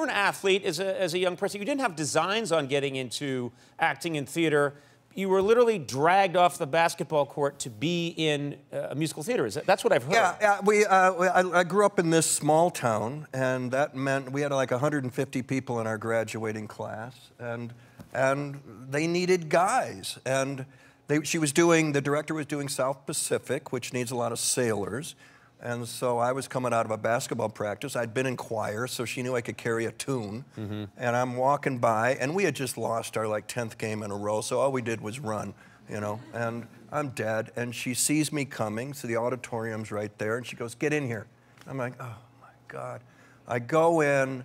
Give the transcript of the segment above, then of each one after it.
were an athlete as a, as a young person. You didn't have designs on getting into acting and theater. You were literally dragged off the basketball court to be in uh, a musical theater. Is that, that's what I've heard. Yeah, yeah we, uh, I, I, grew up in this small town, and that meant we had like 150 people in our graduating class, and and they needed guys. And they, she was doing, the director was doing South Pacific, which needs a lot of sailors. And so I was coming out of a basketball practice. I'd been in choir, so she knew I could carry a tune. Mm-hmm. And I'm walking by, and we had just lost our like 10th game in a row, so all we did was run, you know. And I'm dead, and she sees me coming, so the auditorium's right there, and she goes, Get in here. I'm like, Oh my God. I go in,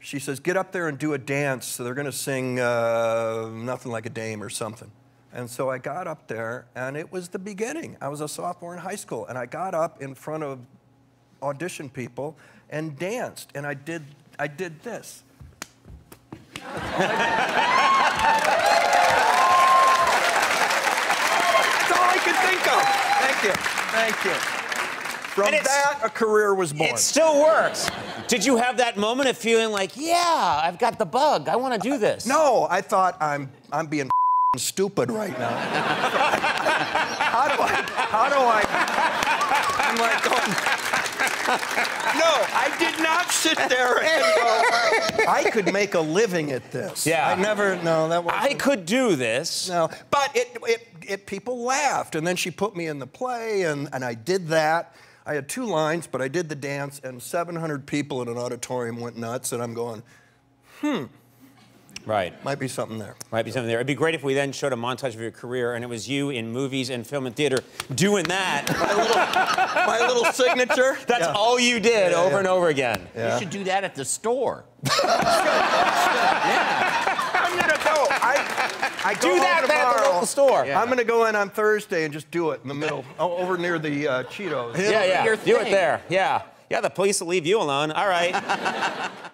she says, Get up there and do a dance. So they're going to sing uh, Nothing Like a Dame or something. And so I got up there, and it was the beginning. I was a sophomore in high school, and I got up in front of audition people and danced, and I did, I did this. That's all I could think of. Thank you. Thank you. From that, a career was born. It still works. Did you have that moment of feeling like, yeah, I've got the bug. I want to do this? No, I thought I'm I'm being stupid right now. how do I? How do I? I'm like going. No, I did not sit there and go. I could make a living at this. Yeah. I never. No, that was. I could do this. No, but it, it, it. People laughed, and then she put me in the play, and and I did that. I had two lines, but I did the dance, and 700 people in an auditorium went nuts, and I'm going, hmm. Right. Might be something there. Might be something there. It'd be great if we then showed a montage of your career and it was you in movies and film and theater doing that. my, little, my little signature. That's yeah. all you did yeah, over yeah. and over again. You should do that at the store. yeah. I'm gonna go. I, I do that at the local store. Yeah. I'm going to go in on Thursday and just do it in the middle, over near the uh, Cheetos. Yeah, yeah. Do it there. Yeah. Yeah, the police will leave you alone. All right.